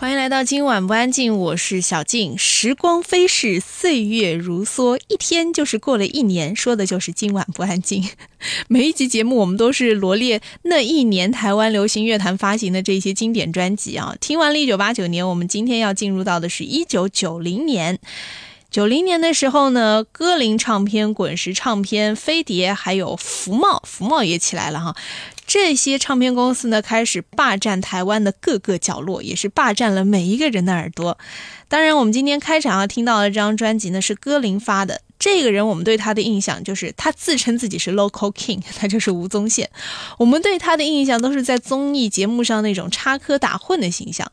欢迎来到今晚不安静，我是小静。时光飞逝，岁月如梭，一天就是过了一年，说的就是今晚不安静。每一集节目，我们都是罗列那一年台湾流行乐坛发行的这些经典专辑啊。听完了一九八九年，我们今天要进入到的是一九九零年。九零年的时候呢，歌林唱片、滚石唱片、飞碟，还有福茂，福茂也起来了哈。这些唱片公司呢，开始霸占台湾的各个角落，也是霸占了每一个人的耳朵。当然，我们今天开场要听到的这张专辑呢，是歌林发的。这个人，我们对他的印象就是他自称自己是 local king，他就是吴宗宪。我们对他的印象都是在综艺节目上那种插科打诨的形象。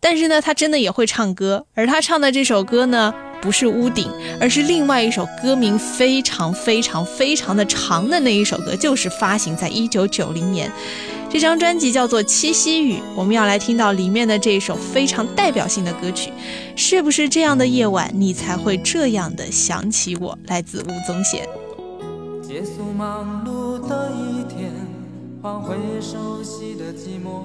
但是呢，他真的也会唱歌，而他唱的这首歌呢。不是屋顶，而是另外一首歌名非常非常非常的长的那一首歌，就是发行在一九九零年。这张专辑叫做《七夕雨》，我们要来听到里面的这一首非常代表性的歌曲。是不是这样的夜晚，你才会这样的想起我？来自吴宗宪。结束忙碌的一天，换回熟悉的寂寞，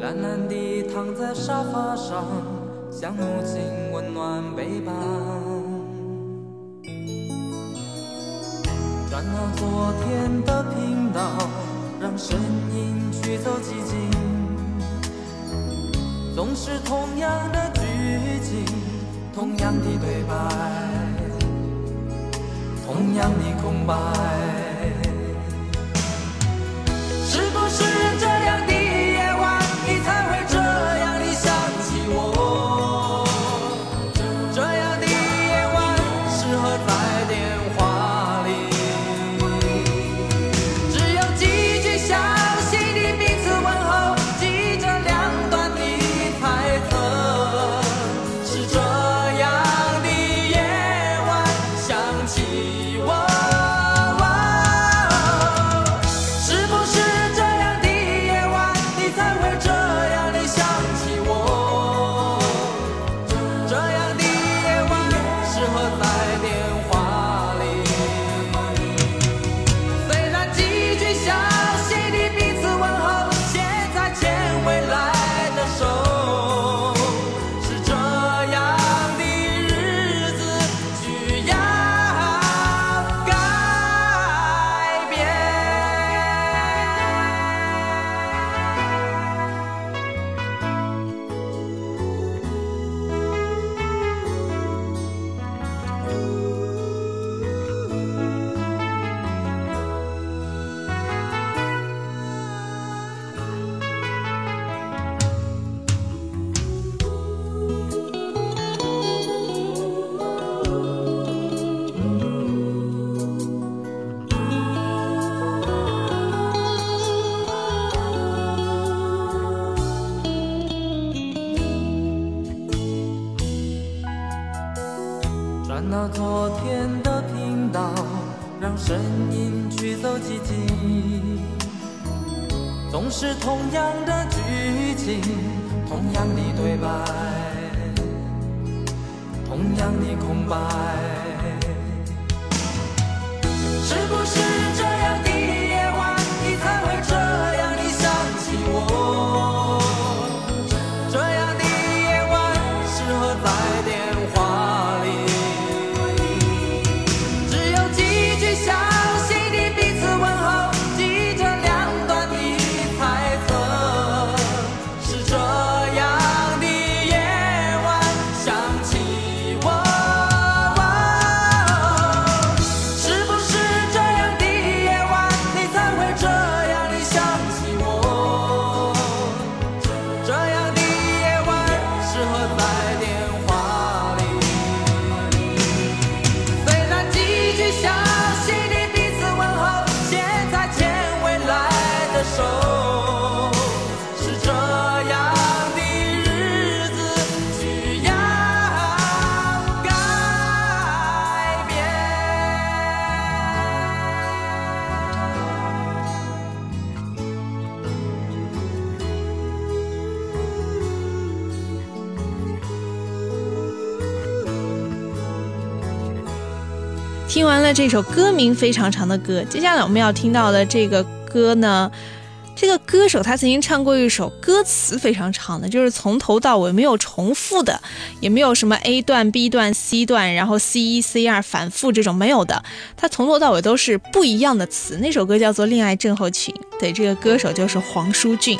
懒懒地躺在沙发上。像母亲温暖背膀，转到昨天的频道，让声音驱走寂静。总是同样的剧情，同样的对白，同样的空白。是不是这样让你空白。是不是这首歌名非常长的歌，接下来我们要听到的这个歌呢，这个歌手他曾经唱过一首歌词非常长的，就是从头到尾没有重复的，也没有什么 A 段、B 段、C 段，然后 C 一、C 二反复这种没有的，他从头到尾都是不一样的词。那首歌叫做《恋爱症候群》，对，这个歌手就是黄舒骏，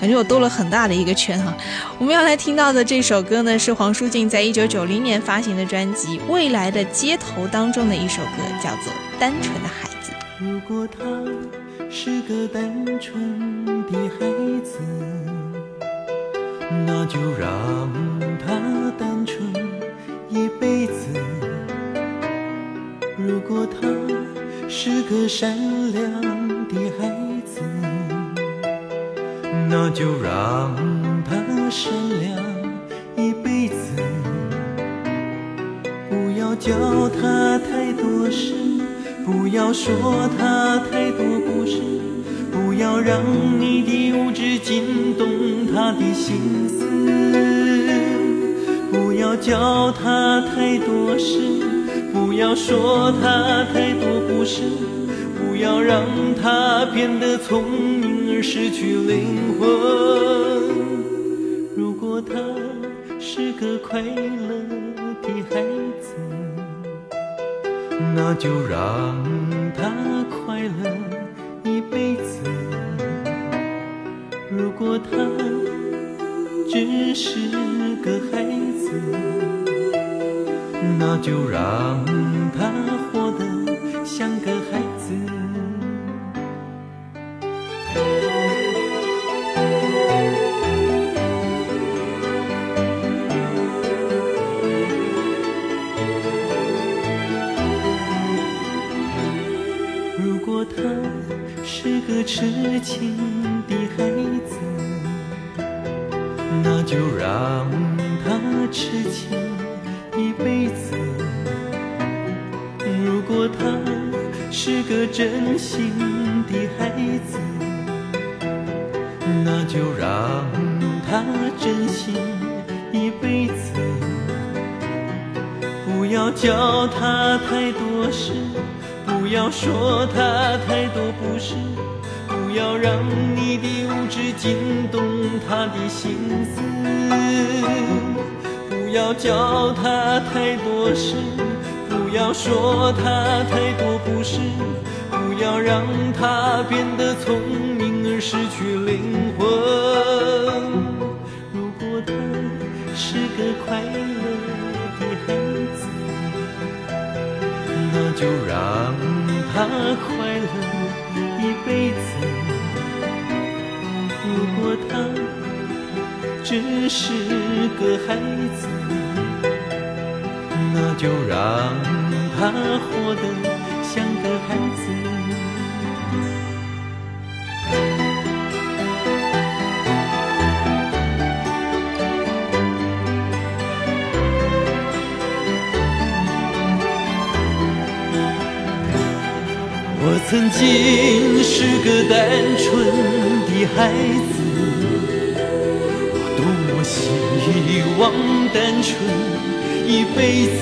感觉我兜了很大的一个圈哈。我们要来听到的这首歌呢，是黄舒骏在一九九零年发行的专辑《未来的街头》当中的一首歌，叫做《单纯的孩子》。如果他是个单纯的孩子，那就让他单纯一辈子。如果他是个善良的孩子，那就让他善良一辈子。不要教他太多事。不要说他太多故事，要让你的无知惊动他的心思。不要教他太多事，不要说他太多不是，不要让他变得聪明而失去灵魂。如果他是个快乐的孩子。那就让他哭如果他只是个孩子，那就让他活得像个孩子。如果他是个痴情就让他痴情一辈子。如果他是个真心的孩子，那就让他真心一辈子。不要教他太多事，不要说他太多不是。不要让你的无知惊动他的心思，不要教他太多事，不要说他太多不是，不要让他变得聪明而失去灵魂。如果他是个快乐的孩子，那就让他快乐一辈子。如果他只是个孩子，那就让他活得像个孩子。我曾经是个单纯。的孩子，望单纯一辈子。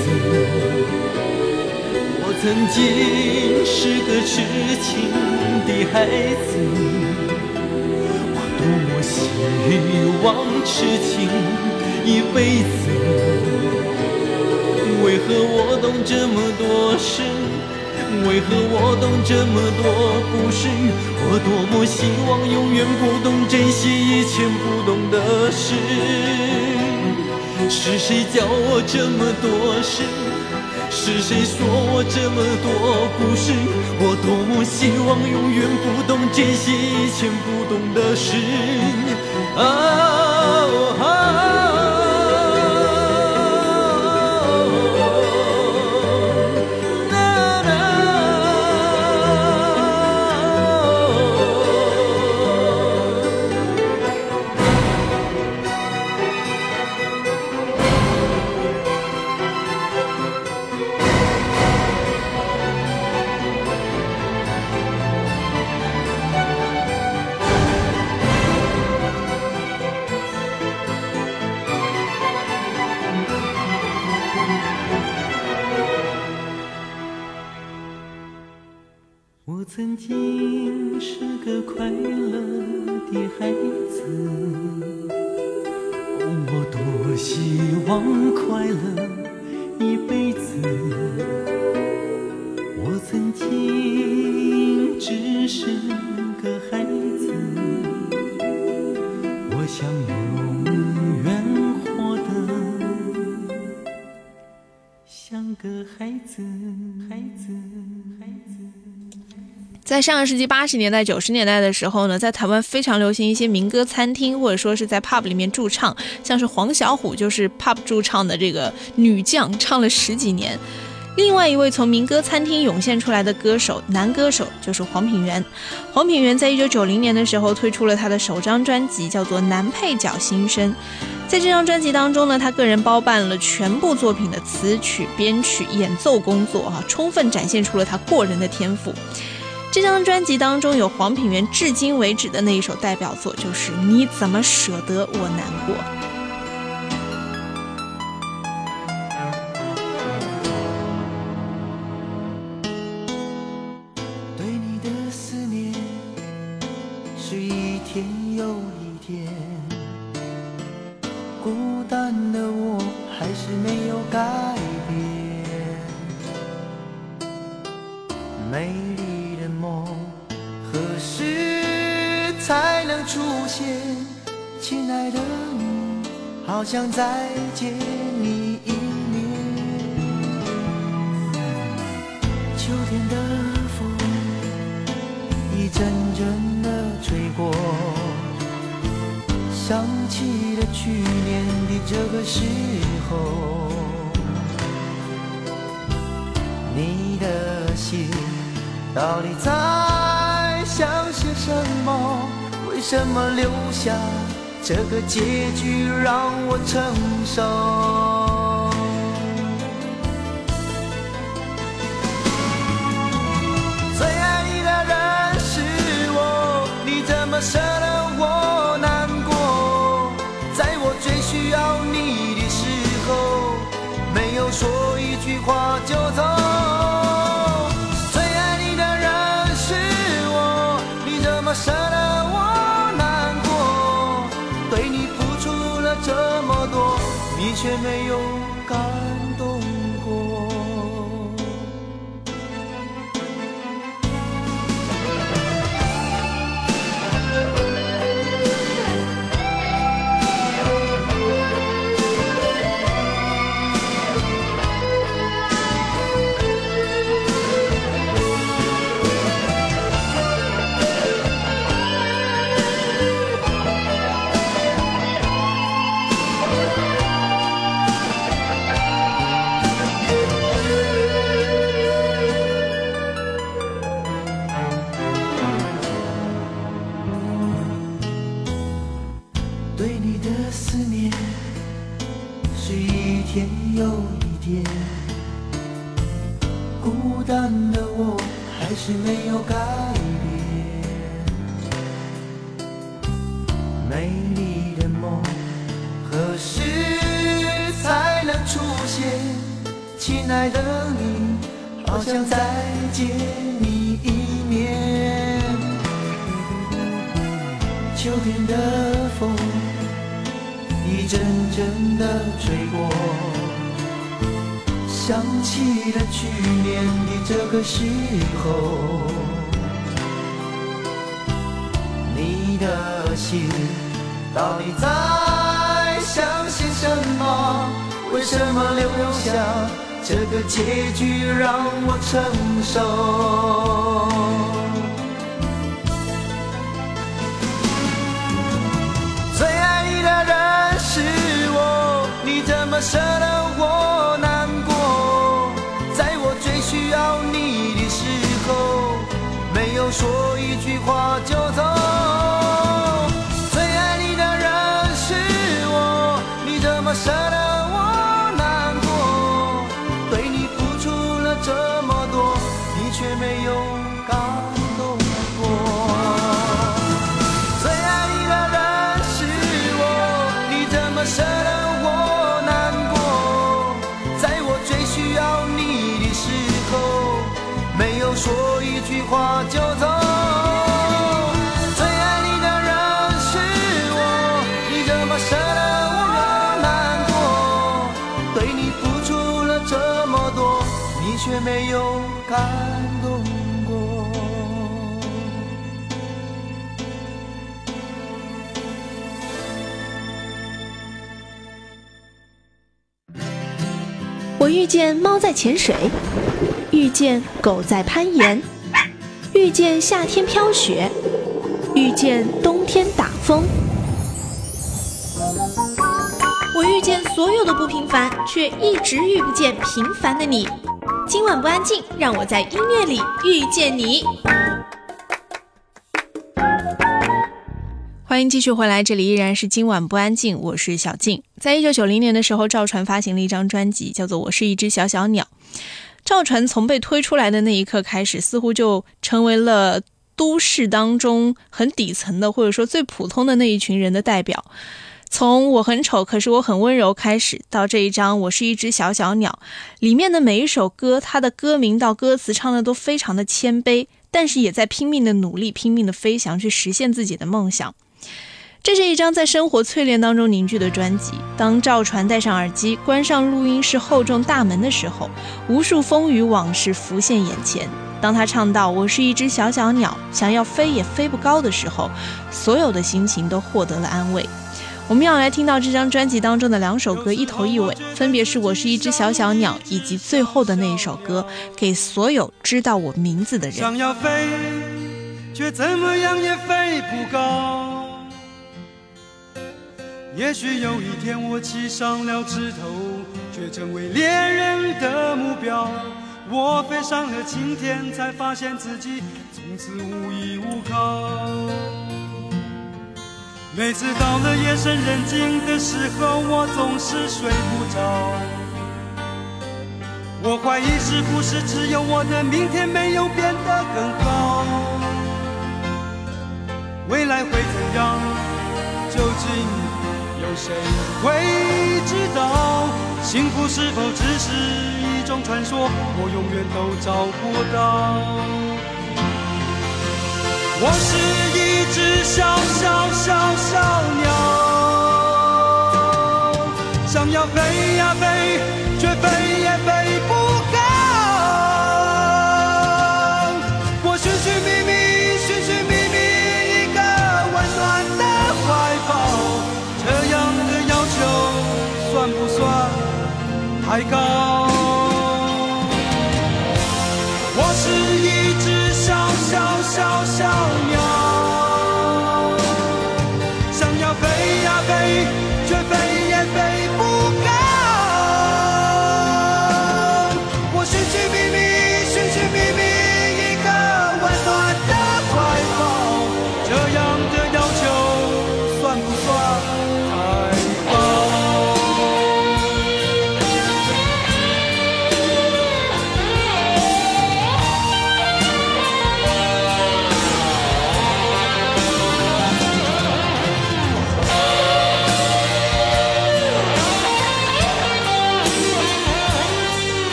我曾经是个痴情的孩子，我多么希望痴情一辈子。为何我懂这么多事？为何我懂这么多故事？我多么希望永远不懂珍惜以前不懂的事。是谁教我这么多事？是谁说我这么多故事？我多么希望永远不懂珍惜以前不懂的事。啊！曾经是个快乐的孩子我多希望快乐一辈子。我曾经只是上个世纪八十年代、九十年代的时候呢，在台湾非常流行一些民歌餐厅，或者说是在 pub 里面驻唱，像是黄小琥就是 pub 驻唱的这个女将，唱了十几年。另外一位从民歌餐厅涌现出来的歌手，男歌手就是黄品源。黄品源在一九九零年的时候推出了他的首张专辑，叫做《男配角新生》。在这张专辑当中呢，他个人包办了全部作品的词曲、编曲、演奏工作，啊，充分展现出了他过人的天赋。这张专辑当中有黄品源至今为止的那一首代表作，就是《你怎么舍得我难过》。再见你一面。秋天的风一阵阵的吹过，想起了去年的这个时候，你的心到底在想些什么？为什么留下这个结局让我承受？却没有感动。是没有改变。美丽的梦何时才能出现？亲爱的你，好想再见你一面。秋天的风一阵阵的吹过，想起了去年的这个时候，你的心到底在想些什么？为什么留下这个结局让我承受？最爱你的人是我，你怎么舍得我难过？需要你的时候，没有说一句话就走。见猫在潜水，遇见狗在攀岩，遇见夏天飘雪，遇见冬天打风。我遇见所有的不平凡，却一直遇不见平凡的你。今晚不安静，让我在音乐里遇见你。欢迎继续回来，这里依然是今晚不安静，我是小静。在一九九零年的时候，赵传发行了一张专辑，叫做《我是一只小小鸟》。赵传从被推出来的那一刻开始，似乎就成为了都市当中很底层的，或者说最普通的那一群人的代表。从我很丑，可是我很温柔开始，到这一张我是一只小小鸟，里面的每一首歌，它的歌名到歌词唱的都非常的谦卑，但是也在拼命的努力，拼命的飞翔，去实现自己的梦想。这是一张在生活淬炼当中凝聚的专辑。当赵传戴上耳机，关上录音室厚重大门的时候，无数风雨往事浮现眼前。当他唱到“我是一只小小鸟，想要飞也飞不高”的时候，所有的心情都获得了安慰。我们要来听到这张专辑当中的两首歌一头一尾，分别是我是一只小小鸟，以及最后的那一首歌，给所有知道我名字的人。想要飞，却怎么样也飞不高。也许有一天我栖上了枝头，却成为猎人的目标。我飞上了青天，才发现自己从此无依无靠。每次到了夜深人静的时候，我总是睡不着。我怀疑是不是只有我的明天没有变得更好？未来会怎样？究竟？有谁会知道，幸福是否只是一种传说？我永远都找不到。我是一只小小小小鸟，想要飞，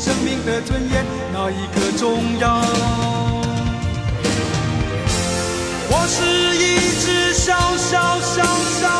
生命的尊严，哪一个重要？我是一只小小小小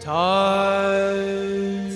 太。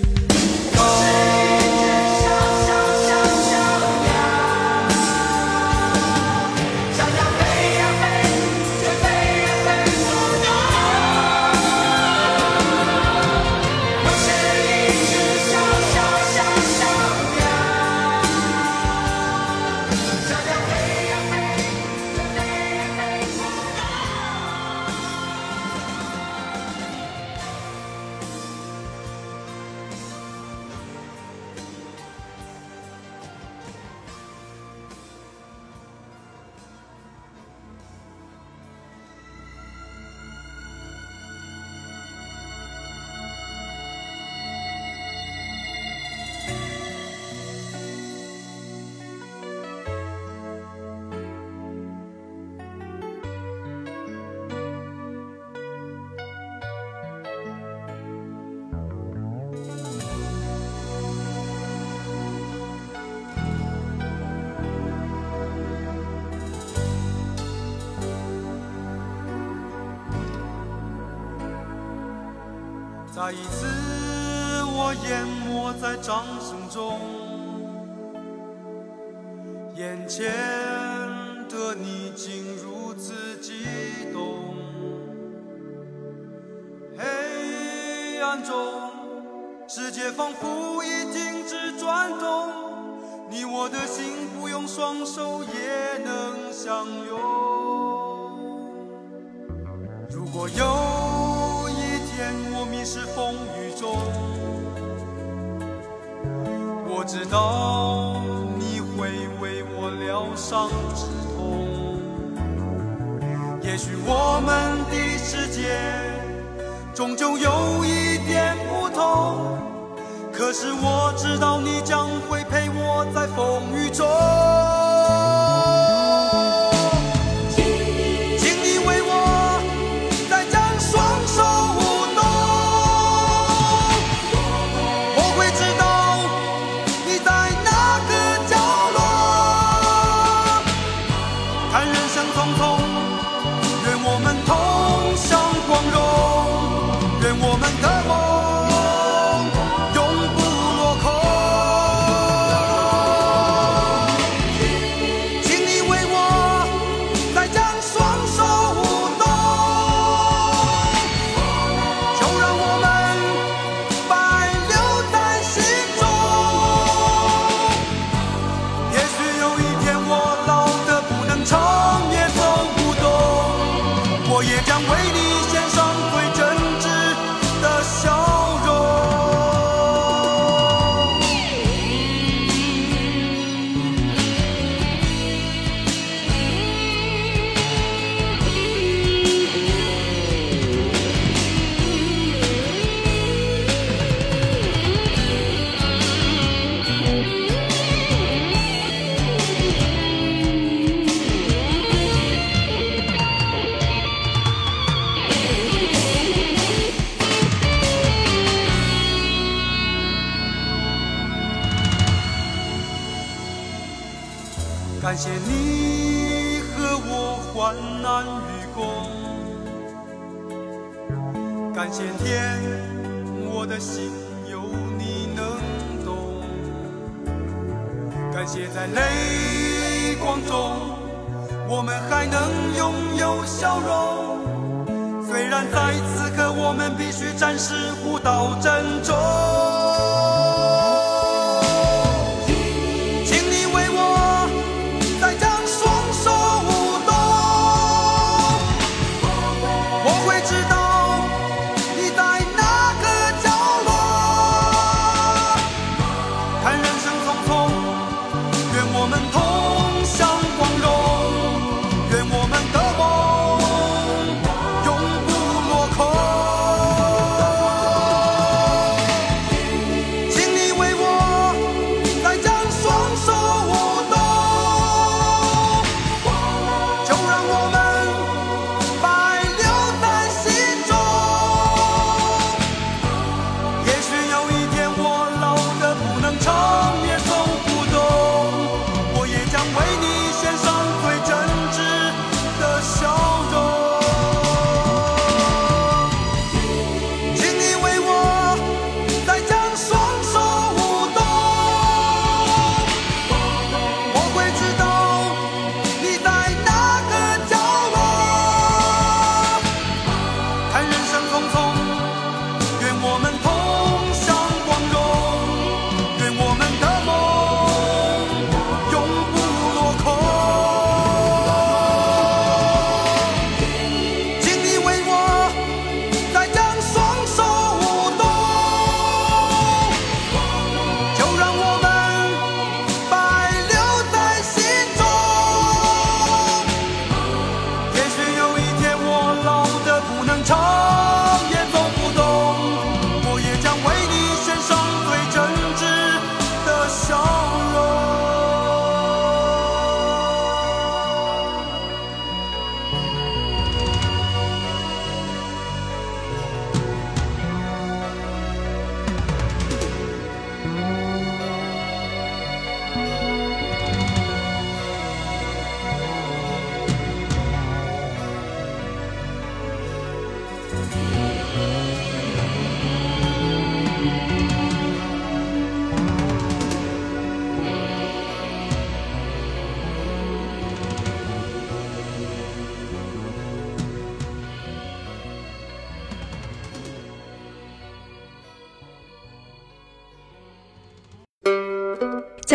你竟如此激动，黑暗中，世界仿佛已停止转动，你我的心不用双手也能相拥。如果有一天我迷失风雨中，我知道你会为我疗伤。也许我们的世界终究有一点不同可是我知道你将会陪我在风雨中。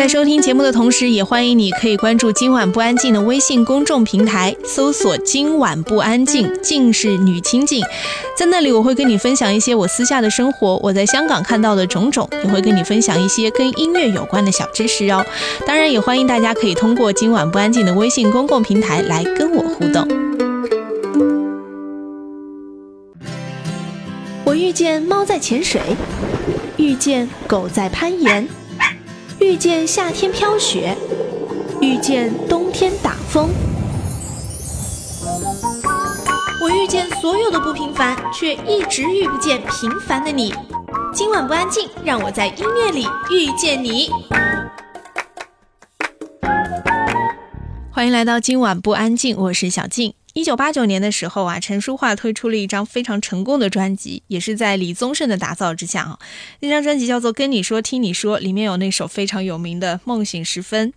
收听节目的同时，也欢迎你可以关注“今晚不安静”的微信公众平台，搜索“今晚不安静”，静是女清静，在那里我会跟你分享一些我私下的生活，我在香港看到的种种，也会跟你分享一些跟音乐有关的小知识哦。当然，也欢迎大家可以通过“今晚不安静”的微信公共平台来跟我互动。我遇见猫在潜水，遇见狗在攀岩。遇见夏天飘雪，遇见冬天打风，我遇见所有的不平凡，却一直遇不见平凡的你。今晚不安静，让我在音乐里遇见你。欢迎来到今晚不安静，我是小静。一九八九年的时候啊，陈淑桦推出了一张非常成功的专辑，也是在李宗盛的打造之下啊。那张专辑叫做《跟你说听你说》，里面有那首非常有名的《梦醒时分》。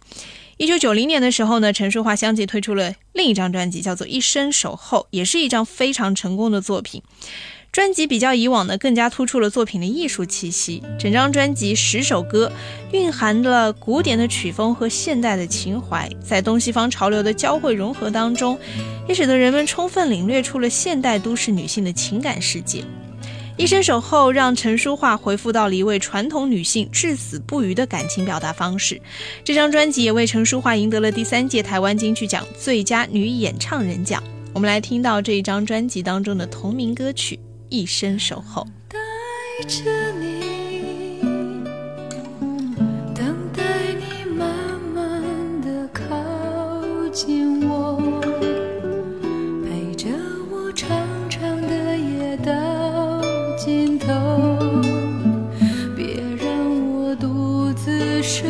一九九零年的时候呢，陈淑桦相继推出了另一张专辑，叫做《一生守候》，也是一张非常成功的作品。专辑比较以往呢，更加突出了作品的艺术气息。整张专辑十首歌，蕴含了古典的曲风和现代的情怀，在东西方潮流的交汇融合当中，也使得人们充分领略出了现代都市女性的情感世界。一生守候让陈淑桦回复到了一位传统女性至死不渝的感情表达方式。这张专辑也为陈淑桦赢得了第三届台湾金曲奖最佳女演唱人奖。我们来听到这一张专辑当中的同名歌曲。一生守候，带着你，等待你慢慢的靠近我，陪着我长长的夜到尽头，别让我独自守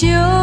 选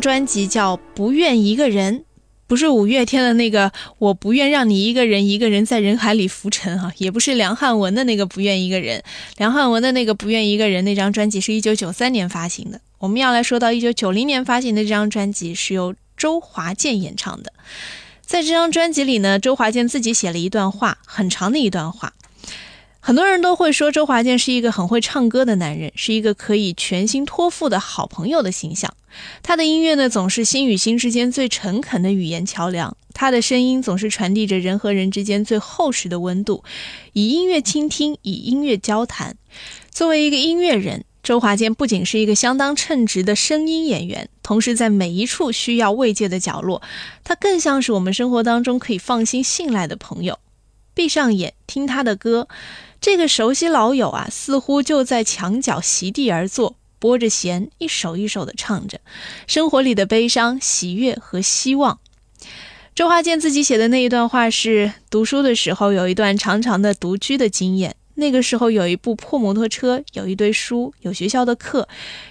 专辑叫《不愿一个人》，不是五月天的那个“我不愿让你一个人一个人在人海里浮沉”哈，也不是梁汉文的那个“不愿一个人”。梁汉文的那个“不愿一个人”那张专辑是一九九三年发行的。我们要来说到一九九零年发行的这张专辑是由周华健演唱的。在这张专辑里呢，周华健自己写了一段话，很长的一段话。很多人都会说周华健是一个很会唱歌的男人，是一个可以全心托付的好朋友的形象。他的音乐呢，总是心与心之间最诚恳的语言桥梁。他的声音总是传递着人和人之间最厚实的温度。以音乐倾听，以音乐交谈。作为一个音乐人，周华健不仅是一个相当称职的声音演员，同时在每一处需要慰藉的角落，他更像是我们生活当中可以放心信赖的朋友。闭上眼，听他的歌。这个熟悉老友啊，似乎就在墙角席地而坐，拨着弦，一首一首地唱着生活里的悲伤、喜悦和希望。周华健自己写的那一段话是：读书的时候有一段长长的独居的经验，那个时候有一部破摩托车，有一堆书，有学校的课，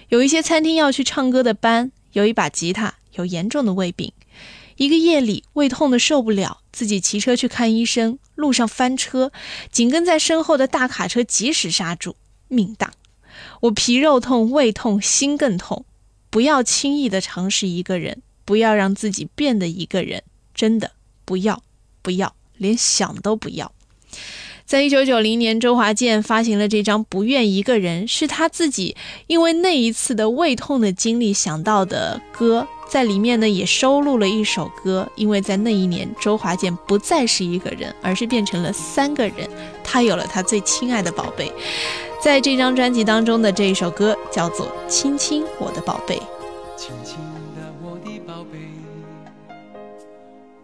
有一些餐厅要去唱歌的班，有一把吉他，有严重的胃病。一个夜里，胃痛的受不了，自己骑车去看医生，路上翻车，紧跟在身后的大卡车及时刹住，命大。我皮肉痛，胃痛，心更痛。不要轻易的尝试一个人，不要让自己变得一个人，真的不要，不要，连想都不要。在一九九零年，周华健发行了这张《不愿一个人》，是他自己因为那一次的胃痛的经历想到的歌。在里面呢，也收录了一首歌，因为在那一年，周华健不再是一个人，而是变成了三个人。他有了他最亲爱的宝贝，在这张专辑当中的这一首歌叫做《亲亲我的宝贝》。亲亲的我的宝贝，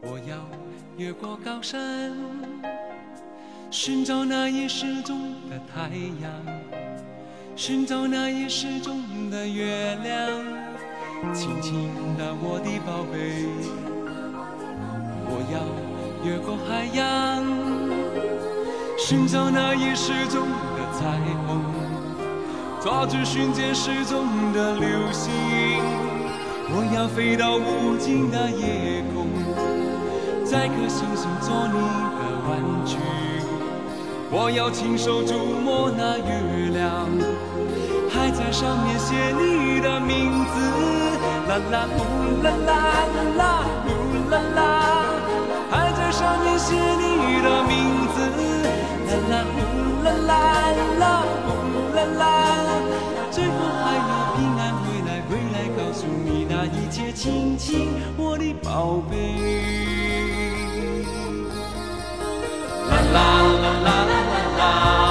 我要越过高山，寻找那已失踪的太阳，寻找那已失踪的月亮。亲亲的我的宝贝，我要越过海洋，寻找那已失踪的彩虹，抓住瞬间失踪的流星。我要飞到无尽的夜空，摘颗星星做你的玩具。我要亲手触摸那月亮，上面写你的名字，啦啦呼啦啦啦呼啦啦，还在上面写你的名字，啦啦呼啦啦啦呼啦啦，最后还要平安回来，回来告诉你那一切，亲亲我的宝贝，啦啦啦啦啦啦。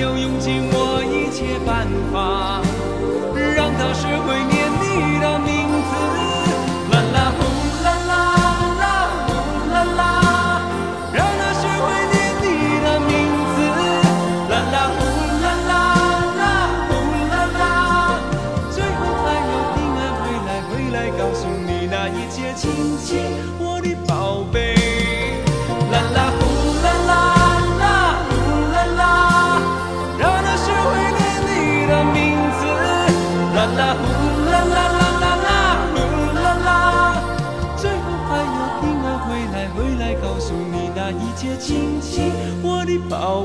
要用尽我一切办法，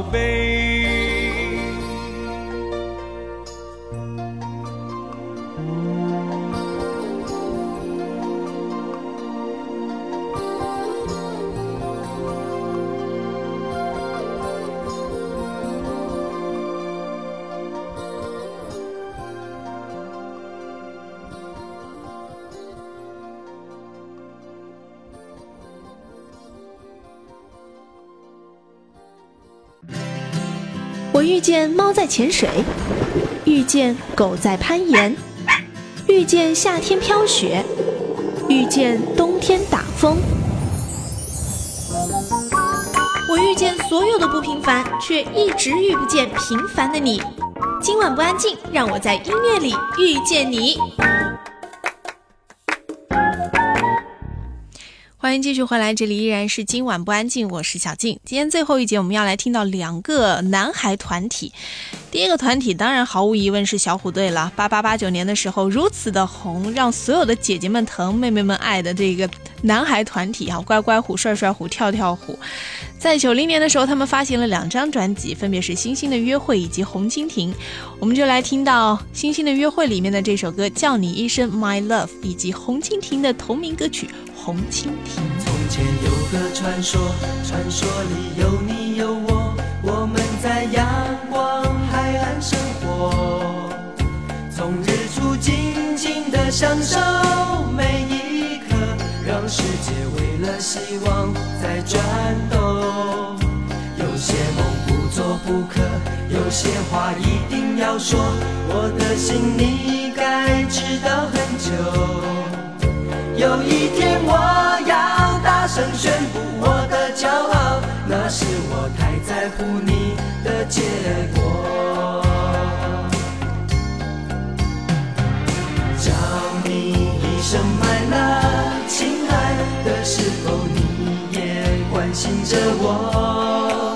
的见猫在潜水，遇见狗在攀岩，遇见夏天飘雪，遇见冬天打风。我遇见所有的不平凡，却一直遇不见平凡的你。今晚不安静，让我在音乐里遇见你。欢迎继续回来，这里依然是今晚不安静，我是小静。今天最后一节，我们要来听到两个男孩团体。第一个团体当然毫无疑问是小虎队了。八八八九年的时候如此的红，让所有的姐姐们疼、妹妹们爱的这个男孩团体啊，乖乖虎、帅帅虎、跳跳虎。在九零年的时候，他们发行了两张专辑，分别是《星星的约会》以及《红蜻蜓》。我们就来听到《星星的约会》里面的这首歌《叫你一声 My Love》，以及《红蜻蜓》的同名歌曲《红蜻蜓》。从前有个传说，传说里有你有我，我们在阳光海岸生活。从日出静静的享受每一刻，让世界为了希望在转动。有些梦不做不可，有些话一定要说，我的心你该知道很久。有一天我要大声宣布我的骄傲，那是我太在乎你的结果。叫你一声 my love，亲爱的，是否你也关心着我？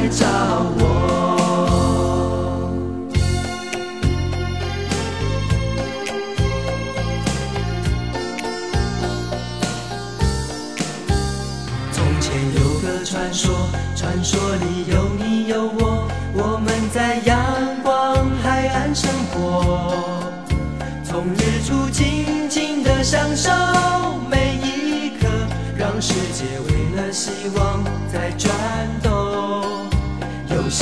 来找我？从前有个传说，传说里有你有我，我们在阳光海岸生活。从日出静静的享受每一刻，让世界为了希望在转动。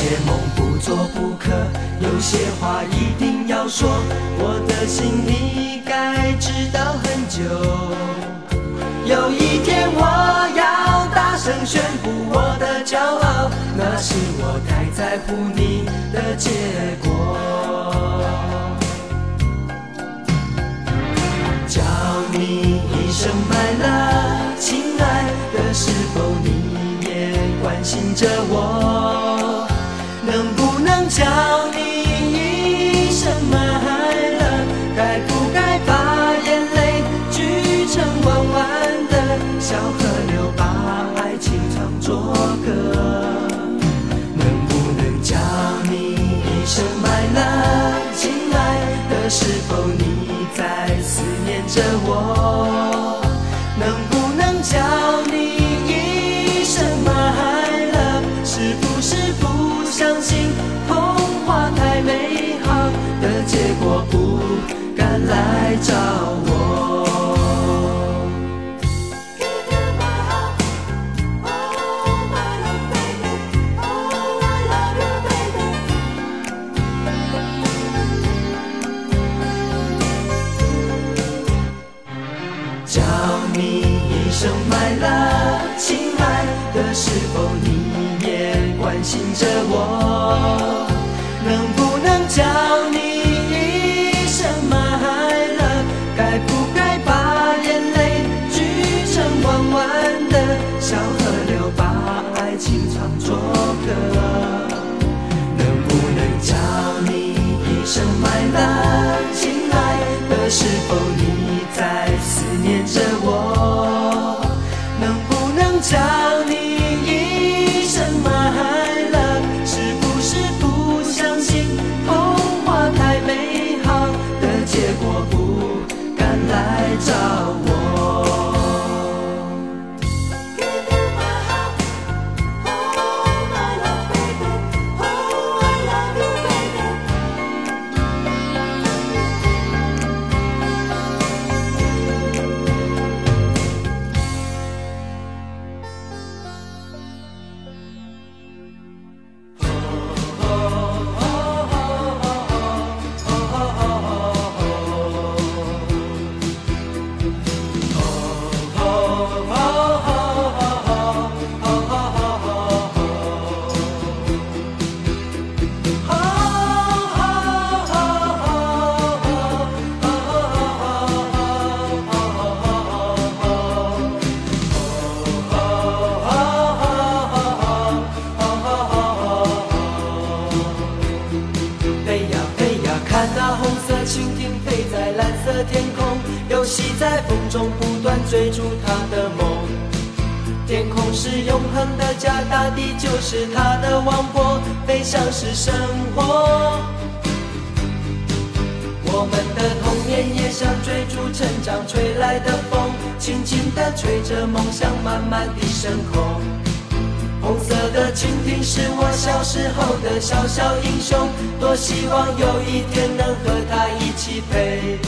些梦不做不可，有些话一定要说，我的心你该知道很久。有一天我要大声宣布我的骄傲，那是我太在乎你的结果。叫你一声 my love，亲爱的，是否你也关心着我？叫你一声 my love？该不该把眼泪聚成弯弯的小河流，把爱情唱作歌？能不能叫你一声 my love？亲的，是否你在思念着我？能不找我叫你一声 my love，亲爱的，是否你也关心着我？能不能叫看那红色蜻蜓飞在蓝色天空，游戏在风中不断追逐它的梦。天空是永恒的家，大地就是它的王国，飞翔是生活。我们的童年也像追逐成长吹来的风，轻轻地吹着梦想，慢慢地升空。红色的蜻蜓是我小时候的小小英雄，多希望有一天能和它一起飞。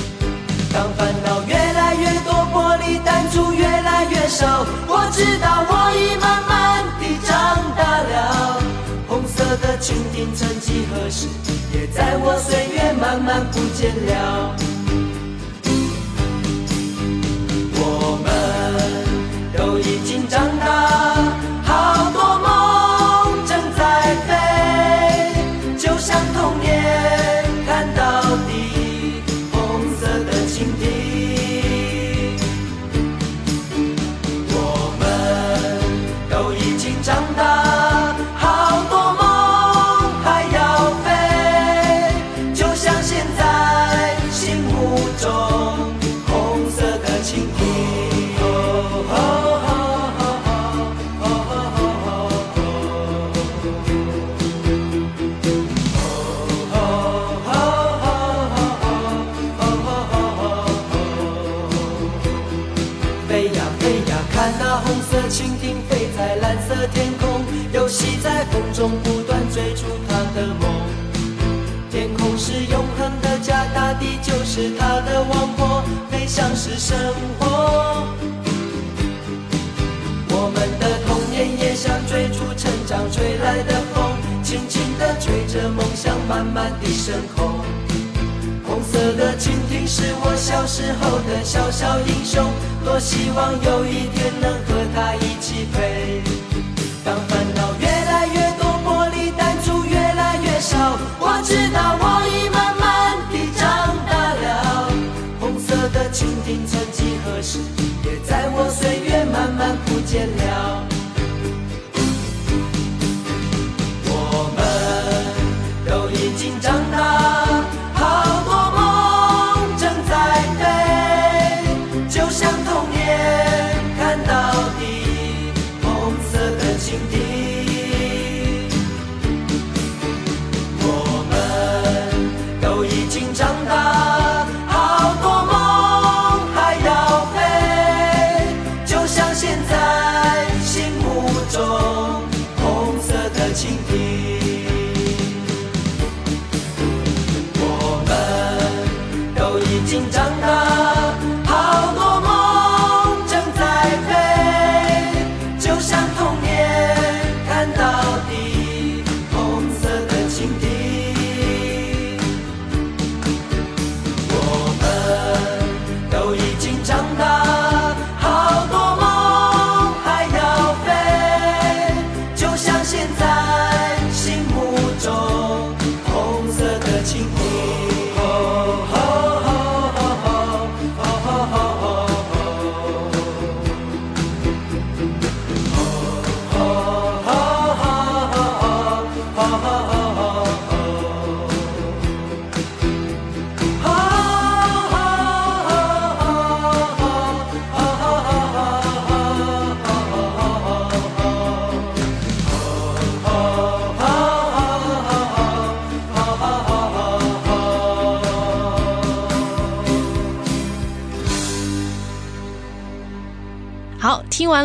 当烦恼越来越多，玻璃弹珠越来越少，我知道我已慢慢地长大了。红色的蜻蜓曾几何时，也在我岁月慢慢不见了。是它的王国，飞翔是生活。我们的童年也像追逐成长吹来的风，轻轻地吹着梦想，慢慢地升空。红色的蜻蜓是我小时候的小小英雄，多希望有一天能和它一起飞。当烦恼越来越多，玻璃弹珠越来越少，我知道曾几何时，也在我岁月慢慢不见了。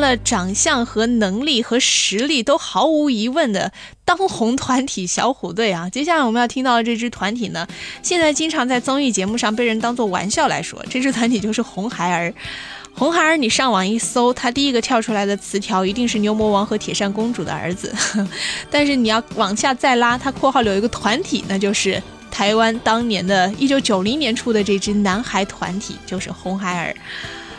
了长相和能力和实力都毫无疑问的当红团体小虎队啊，接下来我们要听到的这支团体呢，现在经常在综艺节目上被人当做玩笑来说，这支团体就是红孩儿。红孩儿，你上网一搜，他第一个跳出来的词条一定是牛魔王和铁扇公主的儿子。但是你要往下再拉，他括号里有一个团体，那就是台湾当年的一九九零年出的这支男孩团体，就是红孩儿。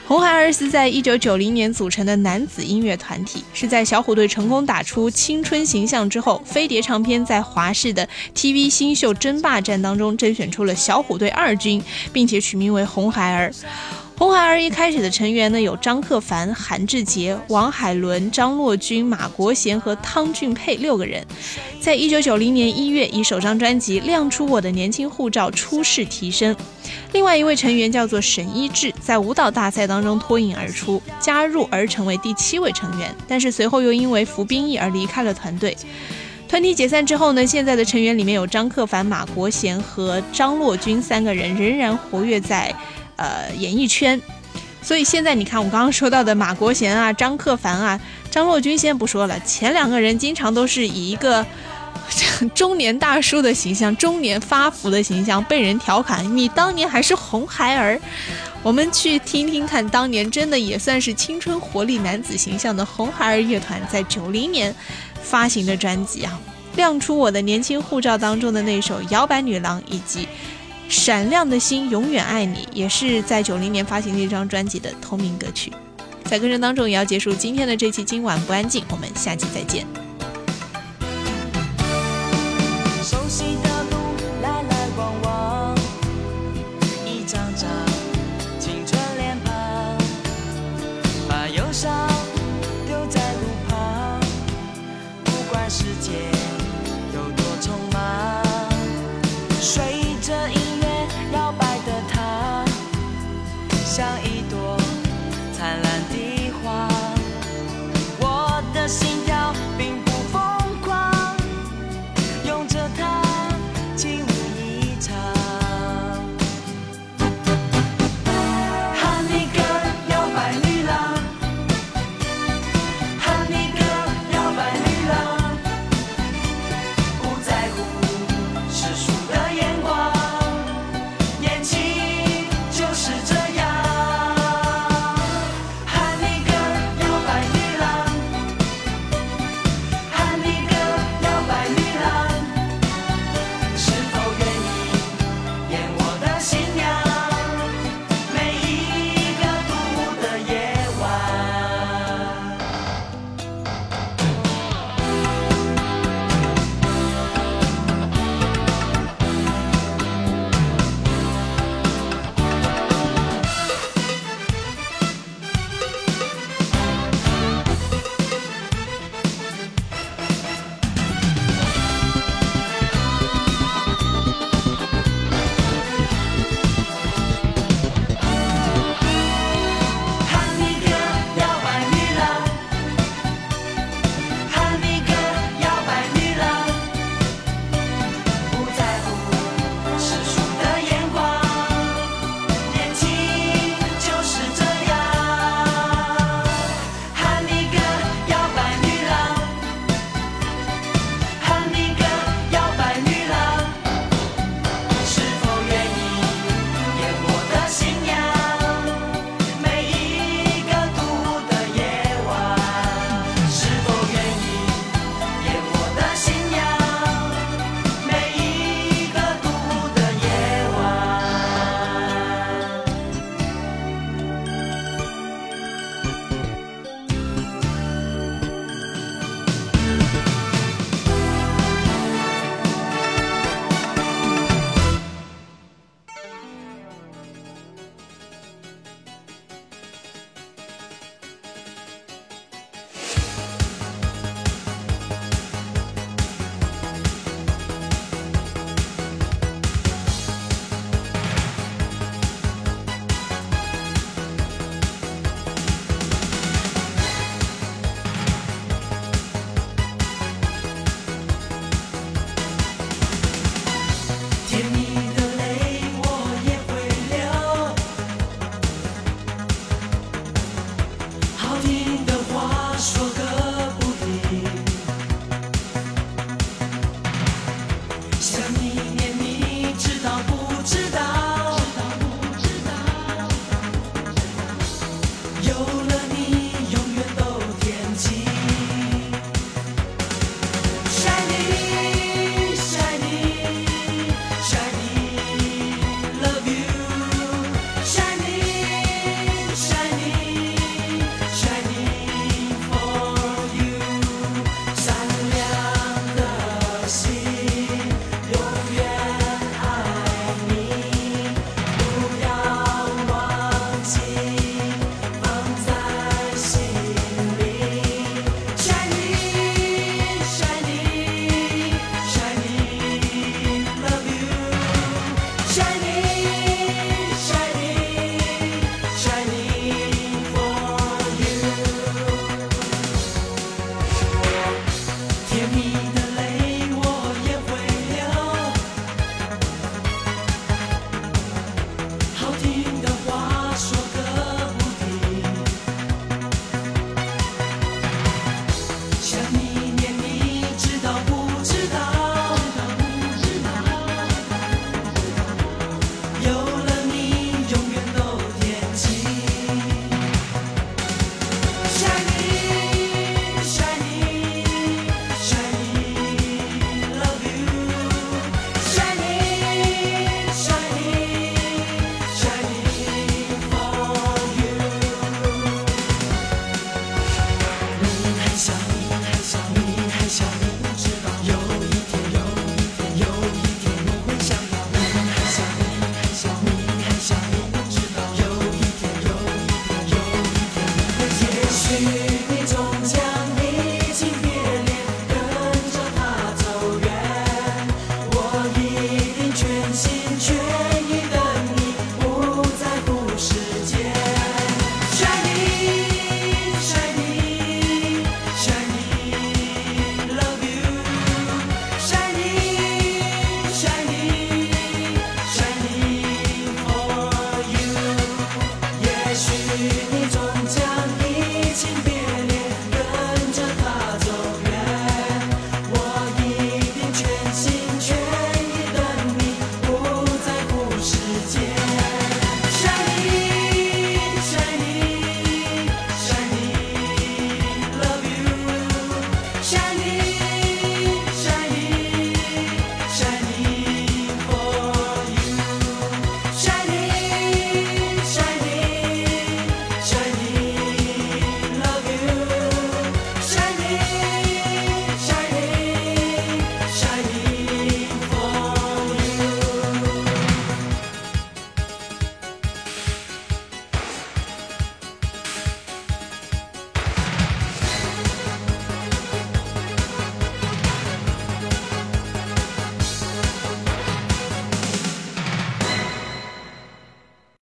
红孩儿是在一九九零年组成的男子音乐团体，是在小虎队成功打出青春形象之后，飞碟唱片在华视的 TV 新秀争霸战当中甄选出了小虎队二军，并且取名为红孩儿。红孩儿一开始的成员呢有张克凡、韩志杰、王海伦、张洛君、马国贤和汤俊佩六个人，在一九九零年一月以首张专辑《亮出我的年轻护照》初试提升。另外一位成员叫做沈一智，在舞蹈大赛当中脱颖而出，加入而成为第七位成员，但是随后又因为服兵役而离开了团队。团体解散之后呢，现在的成员里面有张克凡、马国贤和张洛君三个人仍然活跃在。呃，演艺圈，所以现在你看，我刚刚说到的马国贤啊、张克凡啊、张若昀，先不说了，前两个人经常都是以一个 中年大叔的形象、中年发福的形象被人调侃。你当年还是红孩儿，我们去听听看，当年真的也算是青春活力男子形象的红孩儿乐团，在九零年发行的专辑啊，亮出我的年轻护照当中的那首《摇摆女郎》，以及。闪亮的心，永远爱你，也是在九零年发行的一张专辑的同名歌曲。在歌声当中，也要结束今天的这期今晚不安静，我们下期再见。